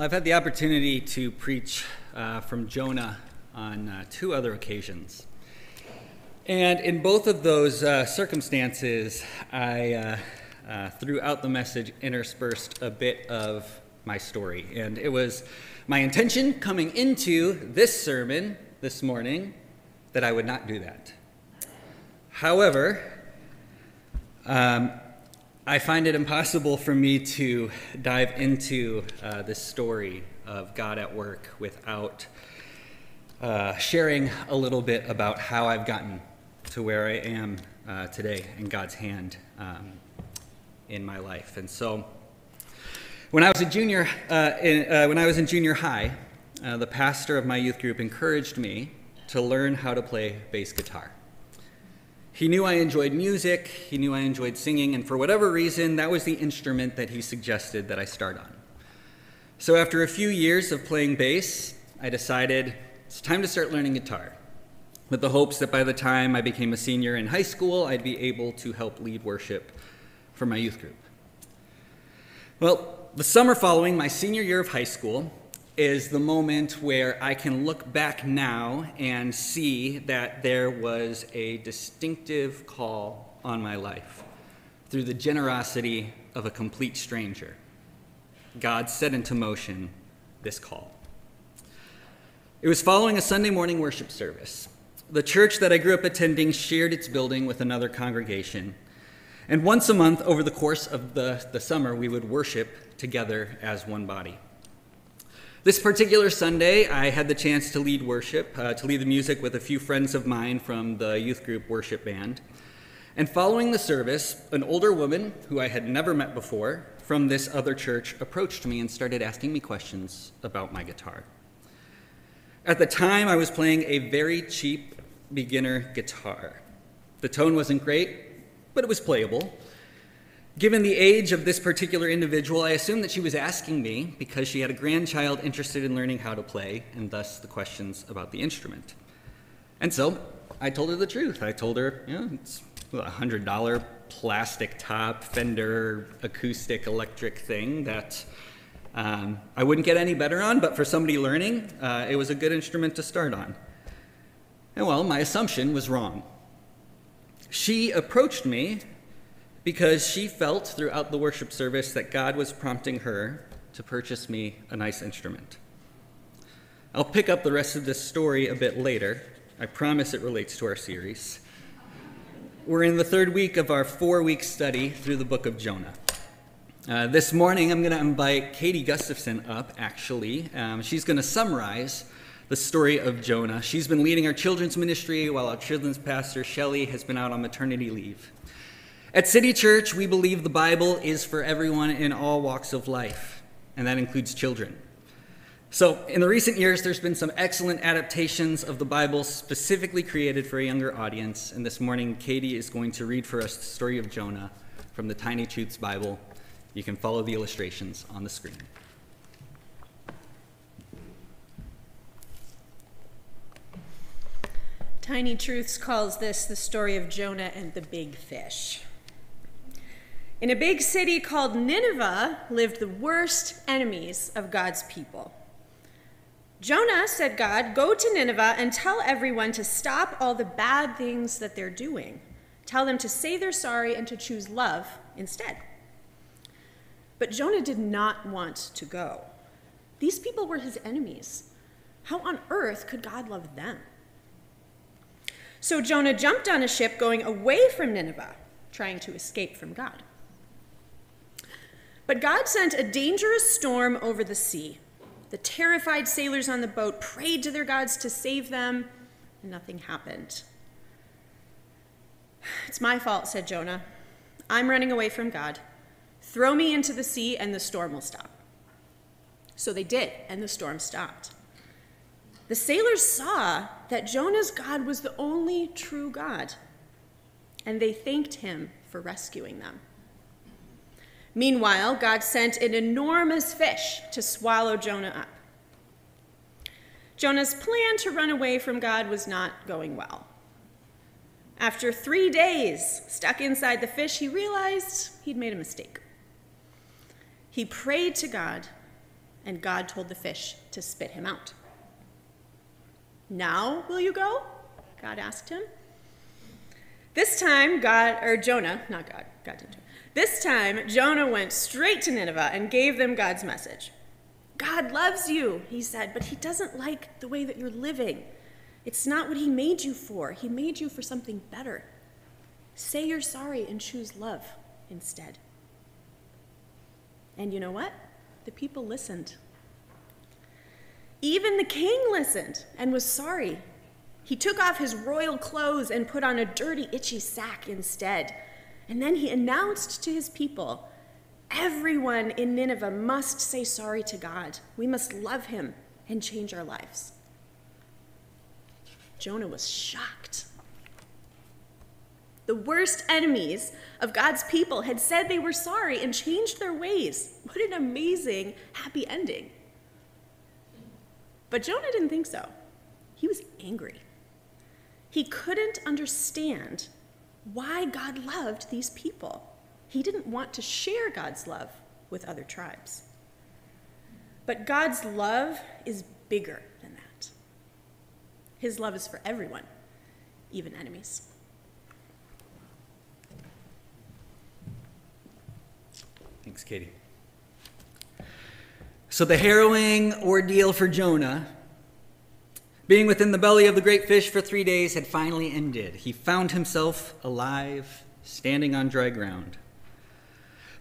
I've had the opportunity to preach uh, from Jonah on uh, two other occasions. And in both of those uh, circumstances, I, uh, uh, throughout the message, interspersed a bit of my story. And it was my intention coming into this sermon this morning that I would not do that. However, um, I find it impossible for me to dive into uh, this story of God at work without uh, sharing a little bit about how I've gotten to where I am uh, today in God's hand um, in my life. And so, when I was a junior, uh, in, uh, when I was in junior high, uh, the pastor of my youth group encouraged me to learn how to play bass guitar. He knew I enjoyed music, he knew I enjoyed singing, and for whatever reason, that was the instrument that he suggested that I start on. So after a few years of playing bass, I decided it's time to start learning guitar, with the hopes that by the time I became a senior in high school, I'd be able to help lead worship for my youth group. Well, the summer following my senior year of high school, is the moment where I can look back now and see that there was a distinctive call on my life through the generosity of a complete stranger. God set into motion this call. It was following a Sunday morning worship service. The church that I grew up attending shared its building with another congregation. And once a month, over the course of the, the summer, we would worship together as one body. This particular Sunday, I had the chance to lead worship, uh, to lead the music with a few friends of mine from the youth group worship band. And following the service, an older woman who I had never met before from this other church approached me and started asking me questions about my guitar. At the time, I was playing a very cheap beginner guitar. The tone wasn't great, but it was playable. Given the age of this particular individual, I assumed that she was asking me because she had a grandchild interested in learning how to play, and thus the questions about the instrument. And so I told her the truth. I told her, you know, it's a hundred dollar plastic top Fender acoustic electric thing that um, I wouldn't get any better on, but for somebody learning, uh, it was a good instrument to start on. And well, my assumption was wrong. She approached me because she felt throughout the worship service that God was prompting her to purchase me a nice instrument. I'll pick up the rest of this story a bit later. I promise it relates to our series. We're in the third week of our four week study through the book of Jonah. Uh, this morning, I'm going to invite Katie Gustafson up, actually. Um, she's going to summarize the story of Jonah. She's been leading our children's ministry while our children's pastor, Shelly, has been out on maternity leave. At City Church, we believe the Bible is for everyone in all walks of life, and that includes children. So, in the recent years, there's been some excellent adaptations of the Bible specifically created for a younger audience. And this morning, Katie is going to read for us the story of Jonah from the Tiny Truths Bible. You can follow the illustrations on the screen. Tiny Truths calls this the story of Jonah and the big fish. In a big city called Nineveh lived the worst enemies of God's people. Jonah, said God, go to Nineveh and tell everyone to stop all the bad things that they're doing. Tell them to say they're sorry and to choose love instead. But Jonah did not want to go. These people were his enemies. How on earth could God love them? So Jonah jumped on a ship going away from Nineveh, trying to escape from God. But God sent a dangerous storm over the sea. The terrified sailors on the boat prayed to their gods to save them, and nothing happened. It's my fault, said Jonah. I'm running away from God. Throw me into the sea, and the storm will stop. So they did, and the storm stopped. The sailors saw that Jonah's God was the only true God, and they thanked him for rescuing them. Meanwhile, God sent an enormous fish to swallow Jonah up. Jonah's plan to run away from God was not going well. After three days stuck inside the fish, he realized he'd made a mistake. He prayed to God, and God told the fish to spit him out. Now will you go? God asked him. This time, God, or Jonah, not God, God didn't. This time, Jonah went straight to Nineveh and gave them God's message. God loves you, he said, but he doesn't like the way that you're living. It's not what he made you for. He made you for something better. Say you're sorry and choose love instead. And you know what? The people listened. Even the king listened and was sorry. He took off his royal clothes and put on a dirty, itchy sack instead. And then he announced to his people everyone in Nineveh must say sorry to God. We must love him and change our lives. Jonah was shocked. The worst enemies of God's people had said they were sorry and changed their ways. What an amazing, happy ending. But Jonah didn't think so. He was angry. He couldn't understand why God loved these people. He didn't want to share God's love with other tribes. But God's love is bigger than that. His love is for everyone, even enemies. Thanks, Katie. So, the harrowing ordeal for Jonah, being within the belly of the great fish for three days, had finally ended. He found himself alive, standing on dry ground.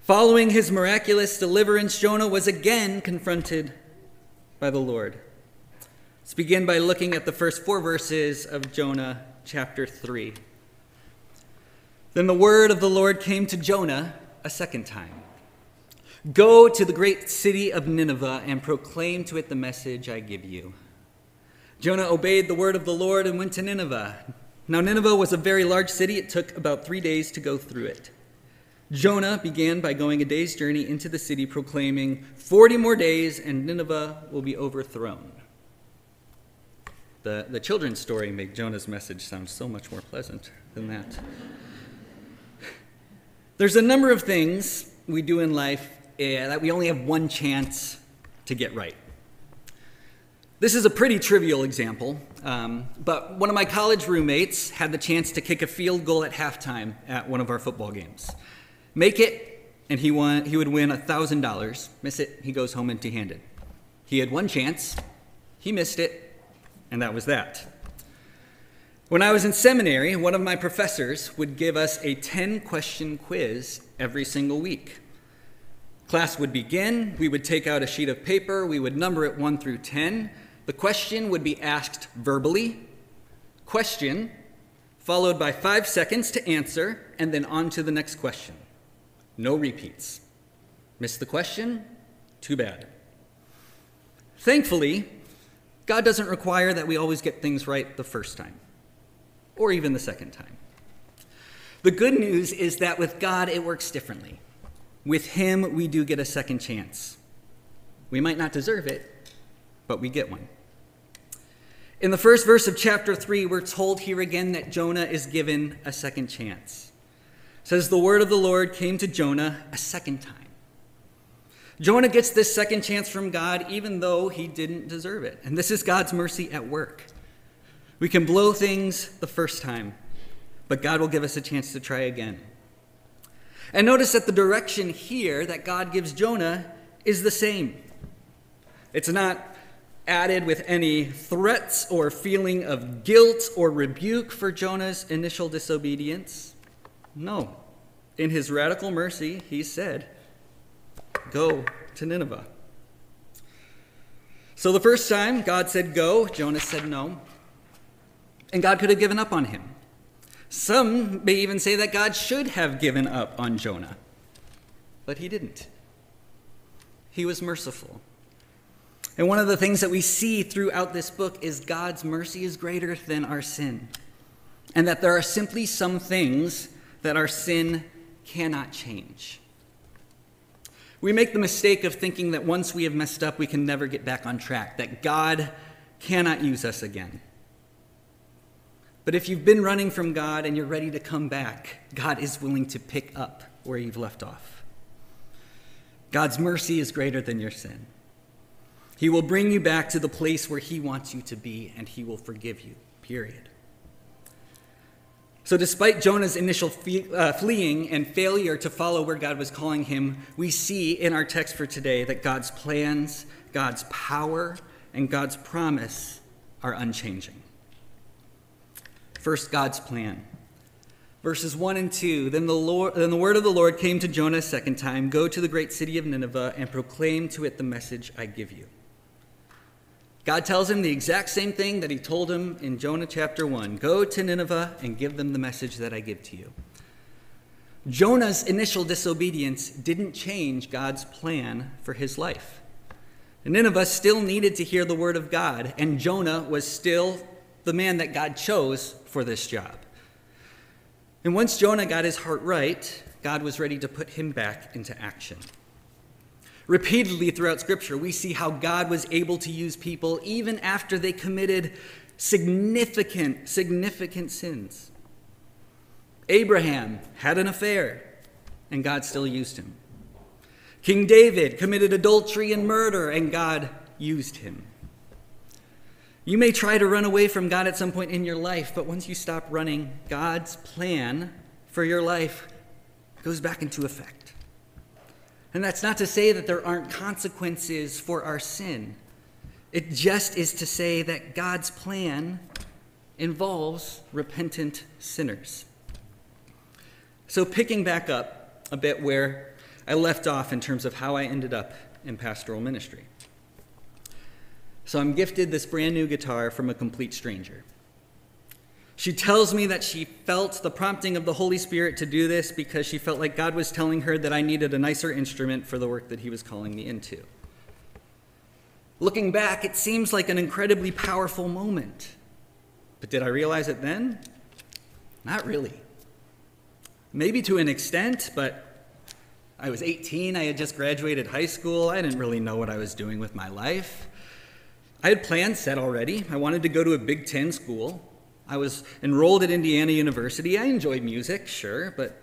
Following his miraculous deliverance, Jonah was again confronted by the Lord. Let's begin by looking at the first four verses of Jonah chapter 3. Then the word of the Lord came to Jonah a second time Go to the great city of Nineveh and proclaim to it the message I give you. Jonah obeyed the word of the Lord and went to Nineveh. Now, Nineveh was a very large city. It took about three days to go through it. Jonah began by going a day's journey into the city, proclaiming, 40 more days and Nineveh will be overthrown. The, the children's story made Jonah's message sound so much more pleasant than that. There's a number of things we do in life uh, that we only have one chance to get right. This is a pretty trivial example, um, but one of my college roommates had the chance to kick a field goal at halftime at one of our football games. Make it, and he, won, he would win $1,000. Miss it, he goes home empty handed. He had one chance, he missed it, and that was that. When I was in seminary, one of my professors would give us a 10 question quiz every single week. Class would begin, we would take out a sheet of paper, we would number it 1 through 10. The question would be asked verbally, question, followed by five seconds to answer, and then on to the next question. No repeats. Miss the question? Too bad. Thankfully, God doesn't require that we always get things right the first time, or even the second time. The good news is that with God, it works differently. With Him, we do get a second chance. We might not deserve it, but we get one. In the first verse of chapter 3, we're told here again that Jonah is given a second chance. It says, The word of the Lord came to Jonah a second time. Jonah gets this second chance from God even though he didn't deserve it. And this is God's mercy at work. We can blow things the first time, but God will give us a chance to try again. And notice that the direction here that God gives Jonah is the same. It's not added with any threats or feeling of guilt or rebuke for Jonah's initial disobedience. No. In his radical mercy, he said, Go to Nineveh. So the first time God said go, Jonah said no. And God could have given up on him. Some may even say that God should have given up on Jonah, but he didn't. He was merciful. And one of the things that we see throughout this book is God's mercy is greater than our sin, and that there are simply some things that our sin cannot change. We make the mistake of thinking that once we have messed up, we can never get back on track, that God cannot use us again. But if you've been running from God and you're ready to come back, God is willing to pick up where you've left off. God's mercy is greater than your sin. He will bring you back to the place where He wants you to be, and He will forgive you, period. So, despite Jonah's initial uh, fleeing and failure to follow where God was calling him, we see in our text for today that God's plans, God's power, and God's promise are unchanging. First, God's plan. Verses 1 and 2 then the, Lord, then the word of the Lord came to Jonah a second time Go to the great city of Nineveh and proclaim to it the message I give you. God tells him the exact same thing that he told him in Jonah chapter 1 Go to Nineveh and give them the message that I give to you. Jonah's initial disobedience didn't change God's plan for his life. Nineveh still needed to hear the word of God, and Jonah was still the man that God chose for this job. And once Jonah got his heart right, God was ready to put him back into action. Repeatedly throughout Scripture, we see how God was able to use people even after they committed significant, significant sins. Abraham had an affair, and God still used him. King David committed adultery and murder, and God used him. You may try to run away from God at some point in your life, but once you stop running, God's plan for your life goes back into effect. And that's not to say that there aren't consequences for our sin. It just is to say that God's plan involves repentant sinners. So, picking back up a bit where I left off in terms of how I ended up in pastoral ministry. So, I'm gifted this brand new guitar from a complete stranger. She tells me that she felt the prompting of the Holy Spirit to do this because she felt like God was telling her that I needed a nicer instrument for the work that He was calling me into. Looking back, it seems like an incredibly powerful moment. But did I realize it then? Not really. Maybe to an extent, but I was 18, I had just graduated high school, I didn't really know what I was doing with my life. I had plans set already. I wanted to go to a Big Ten school. I was enrolled at Indiana University. I enjoyed music, sure, but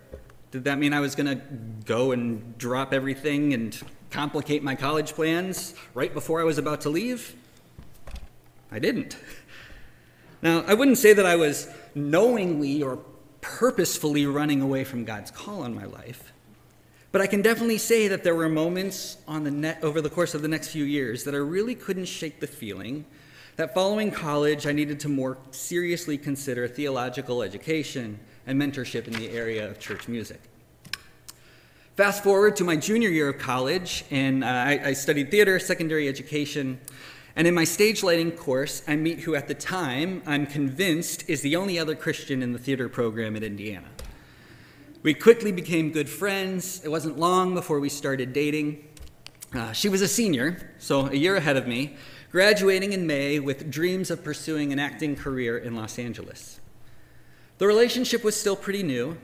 did that mean I was going to go and drop everything and complicate my college plans right before I was about to leave? I didn't. Now, I wouldn't say that I was knowingly or purposefully running away from God's call on my life, but I can definitely say that there were moments on the net, over the course of the next few years that I really couldn't shake the feeling that following college, I needed to more seriously consider theological education and mentorship in the area of church music. Fast forward to my junior year of college, and uh, I, I studied theater, secondary education, and in my stage lighting course, I meet who at the time I'm convinced is the only other Christian in the theater program at Indiana. We quickly became good friends. It wasn't long before we started dating. Uh, she was a senior, so a year ahead of me, graduating in May with dreams of pursuing an acting career in Los Angeles. The relationship was still pretty new,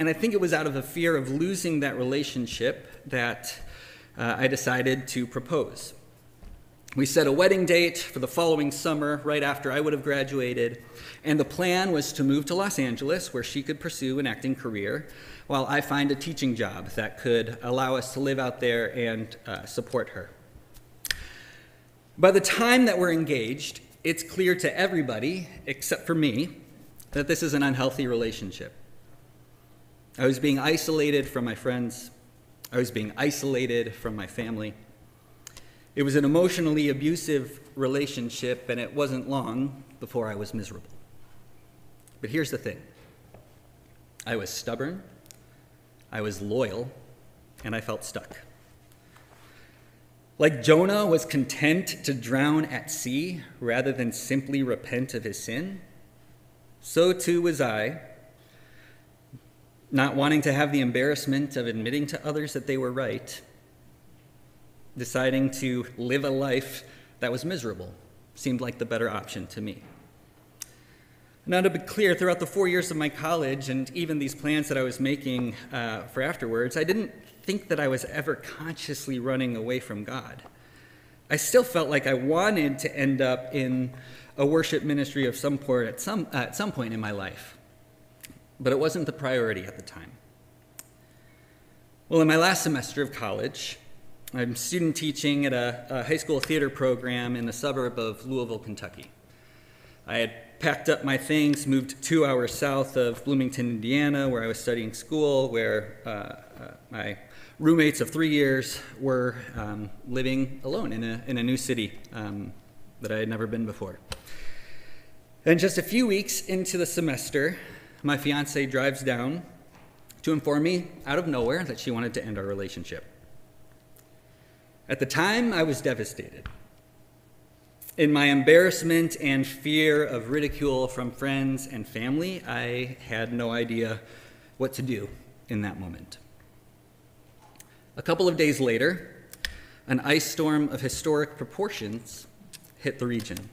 and I think it was out of a fear of losing that relationship that uh, I decided to propose. We set a wedding date for the following summer, right after I would have graduated, and the plan was to move to Los Angeles where she could pursue an acting career while I find a teaching job that could allow us to live out there and uh, support her. By the time that we're engaged, it's clear to everybody, except for me, that this is an unhealthy relationship. I was being isolated from my friends, I was being isolated from my family. It was an emotionally abusive relationship, and it wasn't long before I was miserable. But here's the thing I was stubborn, I was loyal, and I felt stuck. Like Jonah was content to drown at sea rather than simply repent of his sin, so too was I, not wanting to have the embarrassment of admitting to others that they were right, deciding to live a life that was miserable seemed like the better option to me. Now, to be clear, throughout the four years of my college and even these plans that I was making uh, for afterwards, I didn't think that I was ever consciously running away from God. I still felt like I wanted to end up in a worship ministry of some sort at some, uh, at some point in my life, but it wasn't the priority at the time. Well, in my last semester of college, I'm student teaching at a, a high school theater program in the suburb of Louisville, Kentucky. I had packed up my things, moved two hours south of Bloomington, Indiana, where I was studying school, where uh, uh, my roommates of three years were um, living alone in a, in a new city um, that I had never been before. And just a few weeks into the semester, my fiance drives down to inform me out of nowhere that she wanted to end our relationship. At the time, I was devastated. In my embarrassment and fear of ridicule from friends and family, I had no idea what to do in that moment. A couple of days later, an ice storm of historic proportions hit the region.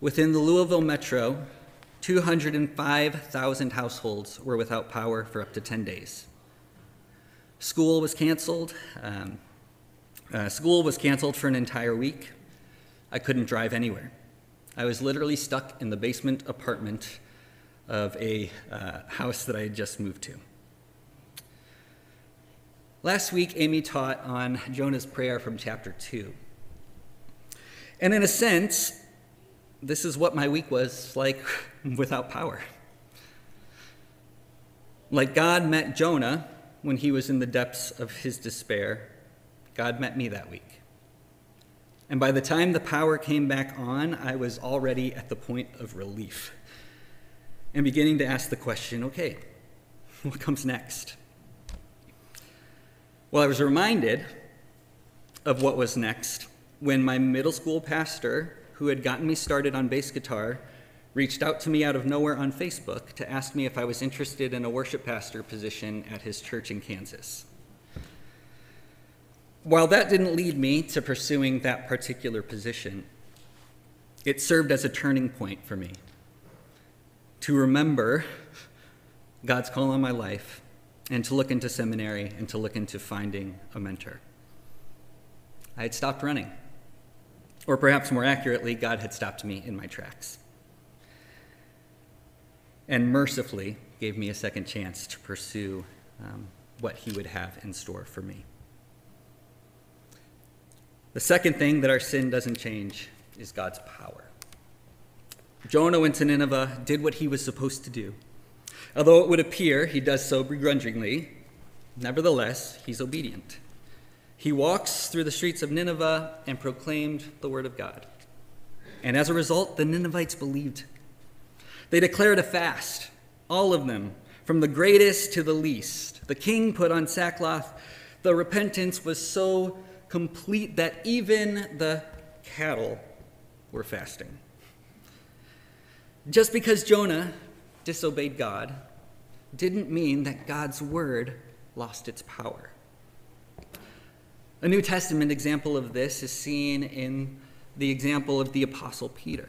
Within the Louisville metro, 205,000 households were without power for up to 10 days. School was canceled. Um, uh, school was canceled for an entire week. I couldn't drive anywhere. I was literally stuck in the basement apartment of a uh, house that I had just moved to. Last week, Amy taught on Jonah's prayer from chapter 2. And in a sense, this is what my week was like without power. Like God met Jonah when he was in the depths of his despair, God met me that week. And by the time the power came back on, I was already at the point of relief and beginning to ask the question okay, what comes next? Well, I was reminded of what was next when my middle school pastor, who had gotten me started on bass guitar, reached out to me out of nowhere on Facebook to ask me if I was interested in a worship pastor position at his church in Kansas. While that didn't lead me to pursuing that particular position, it served as a turning point for me to remember God's call on my life and to look into seminary and to look into finding a mentor. I had stopped running. Or perhaps more accurately, God had stopped me in my tracks and mercifully gave me a second chance to pursue um, what He would have in store for me. The second thing that our sin doesn't change is God's power. Jonah went to Nineveh, did what he was supposed to do. Although it would appear he does so begrudgingly, nevertheless, he's obedient. He walks through the streets of Nineveh and proclaimed the word of God. And as a result, the Ninevites believed. They declared a fast, all of them, from the greatest to the least. The king put on sackcloth. The repentance was so complete that even the cattle were fasting. Just because Jonah disobeyed God didn't mean that God's word lost its power. A New Testament example of this is seen in the example of the Apostle Peter.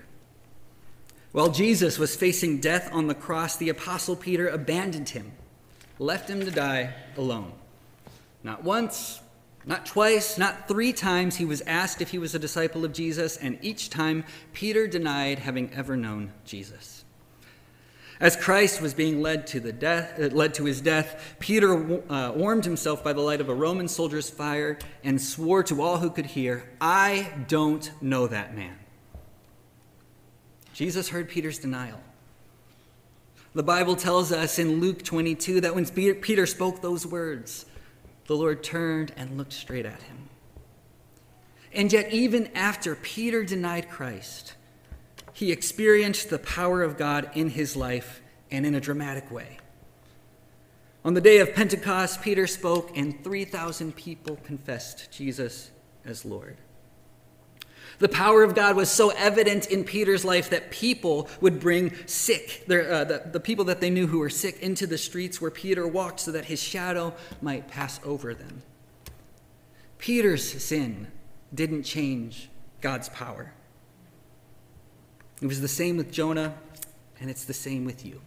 While Jesus was facing death on the cross, the Apostle Peter abandoned him, left him to die alone. Not once, not twice, not three times he was asked if he was a disciple of Jesus, and each time Peter denied having ever known Jesus. As Christ was being led to, the death, uh, led to his death, Peter uh, warmed himself by the light of a Roman soldier's fire and swore to all who could hear, I don't know that man. Jesus heard Peter's denial. The Bible tells us in Luke 22 that when Peter spoke those words, the Lord turned and looked straight at him. And yet, even after Peter denied Christ, he experienced the power of God in his life and in a dramatic way. On the day of Pentecost, Peter spoke, and 3,000 people confessed Jesus as Lord. The power of God was so evident in Peter's life that people would bring sick, their, uh, the, the people that they knew who were sick, into the streets where Peter walked so that his shadow might pass over them. Peter's sin didn't change God's power. It was the same with Jonah, and it's the same with you.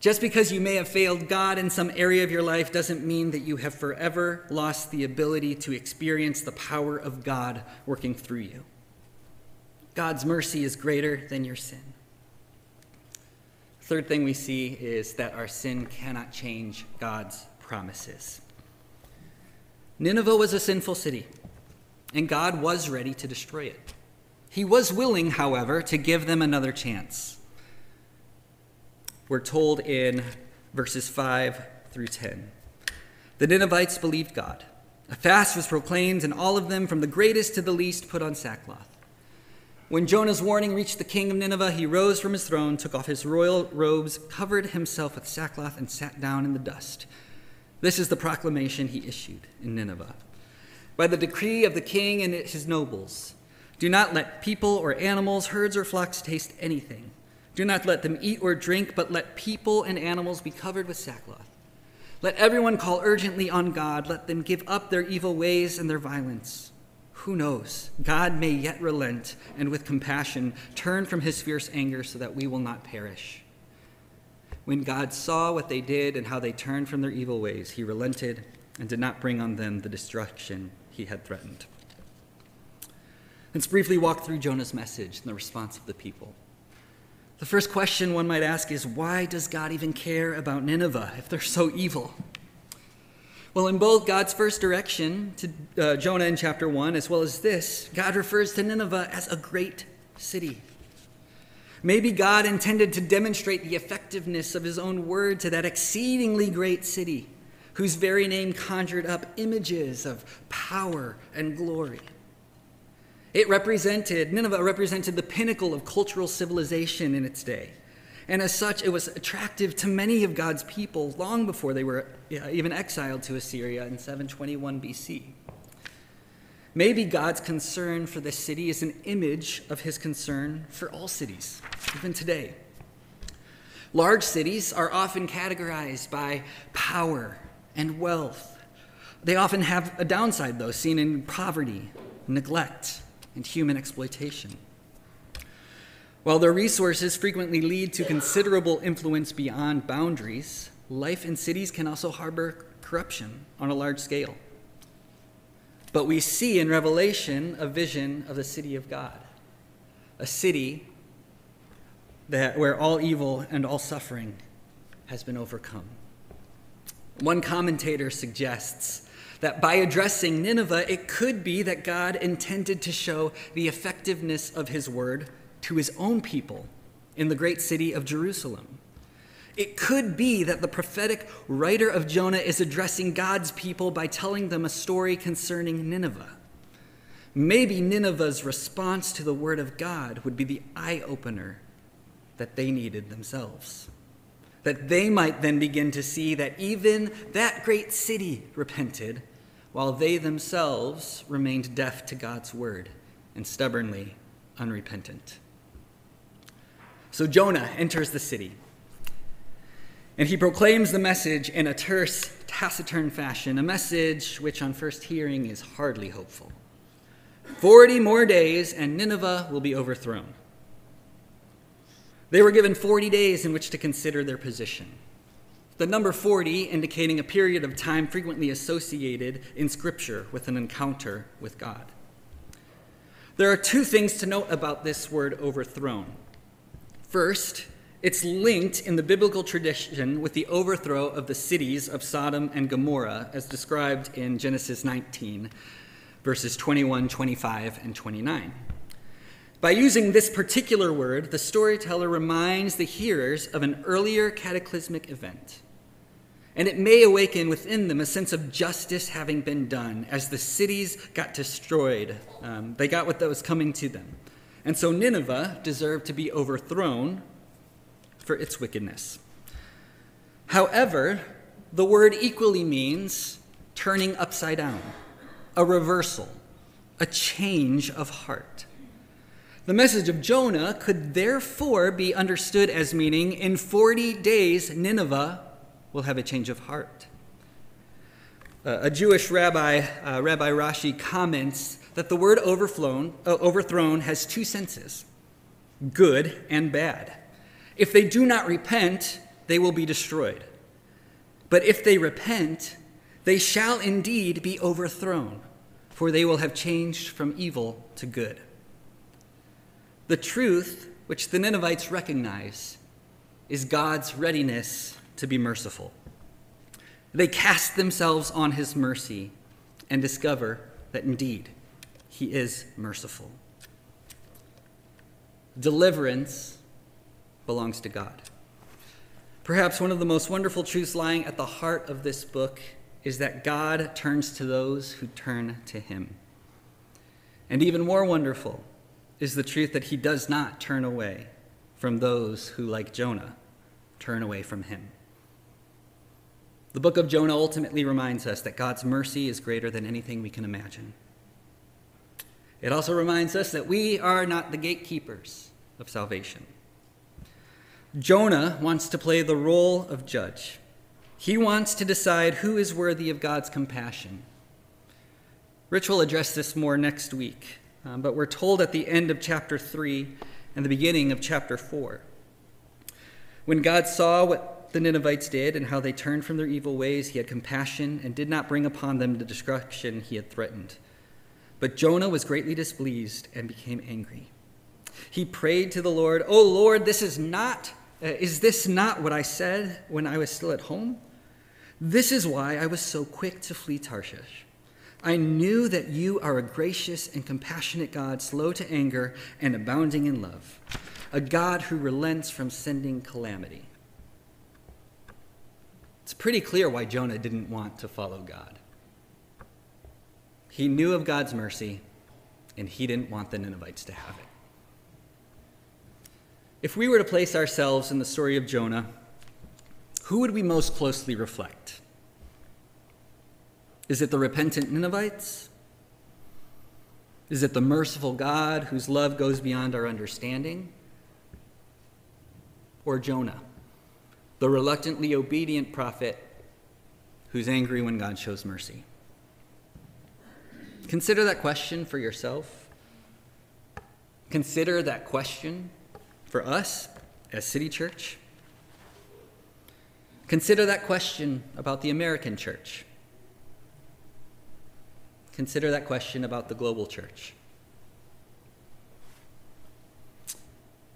Just because you may have failed God in some area of your life doesn't mean that you have forever lost the ability to experience the power of God working through you. God's mercy is greater than your sin. Third thing we see is that our sin cannot change God's promises. Nineveh was a sinful city, and God was ready to destroy it. He was willing, however, to give them another chance. We're told in verses 5 through 10. The Ninevites believed God. A fast was proclaimed, and all of them, from the greatest to the least, put on sackcloth. When Jonah's warning reached the king of Nineveh, he rose from his throne, took off his royal robes, covered himself with sackcloth, and sat down in the dust. This is the proclamation he issued in Nineveh. By the decree of the king and his nobles, do not let people or animals, herds or flocks taste anything. Do not let them eat or drink, but let people and animals be covered with sackcloth. Let everyone call urgently on God. Let them give up their evil ways and their violence. Who knows? God may yet relent and with compassion turn from his fierce anger so that we will not perish. When God saw what they did and how they turned from their evil ways, he relented and did not bring on them the destruction he had threatened. Let's briefly walk through Jonah's message and the response of the people. The first question one might ask is why does God even care about Nineveh if they're so evil? Well, in both God's first direction to uh, Jonah in chapter 1 as well as this, God refers to Nineveh as a great city. Maybe God intended to demonstrate the effectiveness of his own word to that exceedingly great city, whose very name conjured up images of power and glory. It represented, Nineveh represented the pinnacle of cultural civilization in its day. And as such, it was attractive to many of God's people long before they were even exiled to Assyria in 721 BC. Maybe God's concern for this city is an image of his concern for all cities, even today. Large cities are often categorized by power and wealth. They often have a downside, though, seen in poverty, neglect, and human exploitation. While their resources frequently lead to considerable influence beyond boundaries, life in cities can also harbor corruption on a large scale. But we see in Revelation a vision of the city of God, a city that, where all evil and all suffering has been overcome. One commentator suggests that by addressing Nineveh, it could be that God intended to show the effectiveness of his word to his own people in the great city of Jerusalem. It could be that the prophetic writer of Jonah is addressing God's people by telling them a story concerning Nineveh. Maybe Nineveh's response to the word of God would be the eye opener that they needed themselves. That they might then begin to see that even that great city repented, while they themselves remained deaf to God's word and stubbornly unrepentant. So Jonah enters the city. And he proclaims the message in a terse, taciturn fashion, a message which, on first hearing, is hardly hopeful. Forty more days, and Nineveh will be overthrown. They were given 40 days in which to consider their position. The number 40 indicating a period of time frequently associated in Scripture with an encounter with God. There are two things to note about this word overthrown. First, it's linked in the biblical tradition with the overthrow of the cities of Sodom and Gomorrah, as described in Genesis 19, verses 21, 25, and 29. By using this particular word, the storyteller reminds the hearers of an earlier cataclysmic event. And it may awaken within them a sense of justice having been done as the cities got destroyed. Um, they got what was coming to them. And so Nineveh deserved to be overthrown for its wickedness. However, the word equally means turning upside down, a reversal, a change of heart. The message of Jonah could therefore be understood as meaning in 40 days, Nineveh will have a change of heart. Uh, a Jewish rabbi, uh, Rabbi Rashi, comments that the word overflown, uh, overthrown has two senses good and bad. If they do not repent, they will be destroyed. But if they repent, they shall indeed be overthrown, for they will have changed from evil to good. The truth which the Ninevites recognize is God's readiness to be merciful. They cast themselves on his mercy and discover that indeed he is merciful. Deliverance belongs to God. Perhaps one of the most wonderful truths lying at the heart of this book is that God turns to those who turn to him. And even more wonderful is the truth that he does not turn away from those who, like Jonah, turn away from him. The book of Jonah ultimately reminds us that God's mercy is greater than anything we can imagine. It also reminds us that we are not the gatekeepers of salvation. Jonah wants to play the role of judge. He wants to decide who is worthy of God's compassion. Rich will address this more next week, um, but we're told at the end of chapter 3 and the beginning of chapter 4. When God saw what the Ninevites did and how they turned from their evil ways, he had compassion and did not bring upon them the destruction he had threatened. But Jonah was greatly displeased and became angry. He prayed to the Lord, "O Lord, this is not uh, is this not what I said when I was still at home? This is why I was so quick to flee Tarshish. I knew that you are a gracious and compassionate God, slow to anger and abounding in love, a God who relents from sending calamity. It's pretty clear why Jonah didn't want to follow God. He knew of God's mercy, and he didn't want the Ninevites to have it. If we were to place ourselves in the story of Jonah, who would we most closely reflect? Is it the repentant Ninevites? Is it the merciful God whose love goes beyond our understanding? Or Jonah, the reluctantly obedient prophet who's angry when God shows mercy? Consider that question for yourself. Consider that question for us as City Church? Consider that question about the American church. Consider that question about the global church.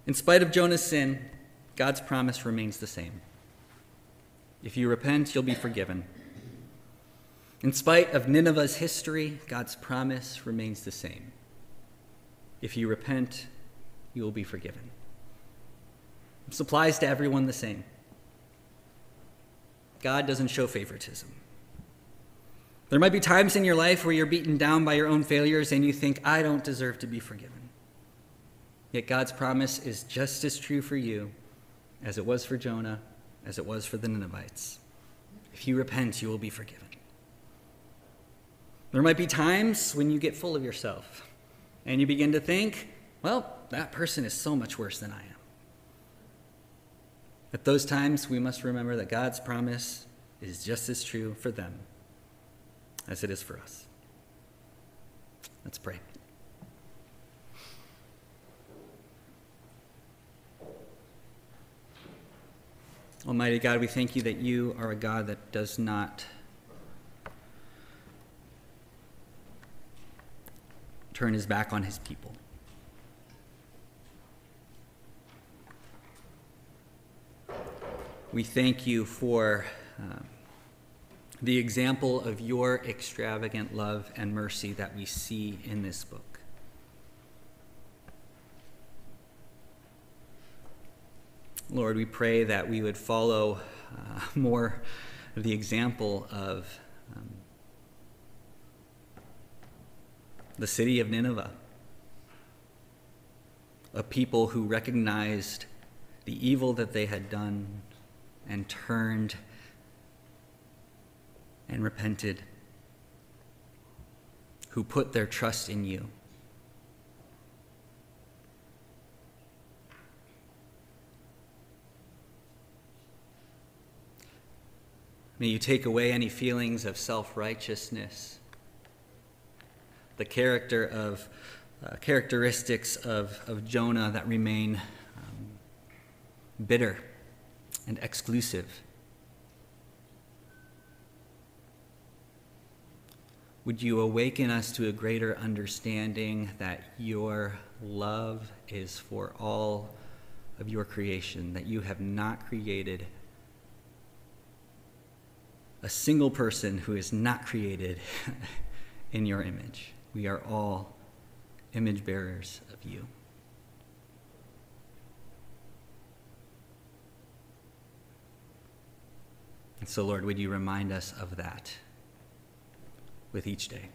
In spite of Jonah's sin, God's promise remains the same. If you repent, you'll be forgiven. In spite of Nineveh's history, God's promise remains the same. If you repent, you will be forgiven. This applies to everyone the same. God doesn't show favoritism. There might be times in your life where you're beaten down by your own failures and you think, I don't deserve to be forgiven. Yet God's promise is just as true for you as it was for Jonah, as it was for the Ninevites. If you repent, you will be forgiven. There might be times when you get full of yourself and you begin to think, well, that person is so much worse than I am. At those times, we must remember that God's promise is just as true for them as it is for us. Let's pray. Almighty God, we thank you that you are a God that does not turn his back on his people. We thank you for uh, the example of your extravagant love and mercy that we see in this book. Lord, we pray that we would follow uh, more the example of um, the city of Nineveh, a people who recognized the evil that they had done and turned and repented, who put their trust in you. May you take away any feelings of self righteousness, the character of uh, characteristics of, of Jonah that remain um, bitter and exclusive. Would you awaken us to a greater understanding that your love is for all of your creation, that you have not created a single person who is not created in your image. We are all image bearers of you. And so, Lord, would you remind us of that with each day?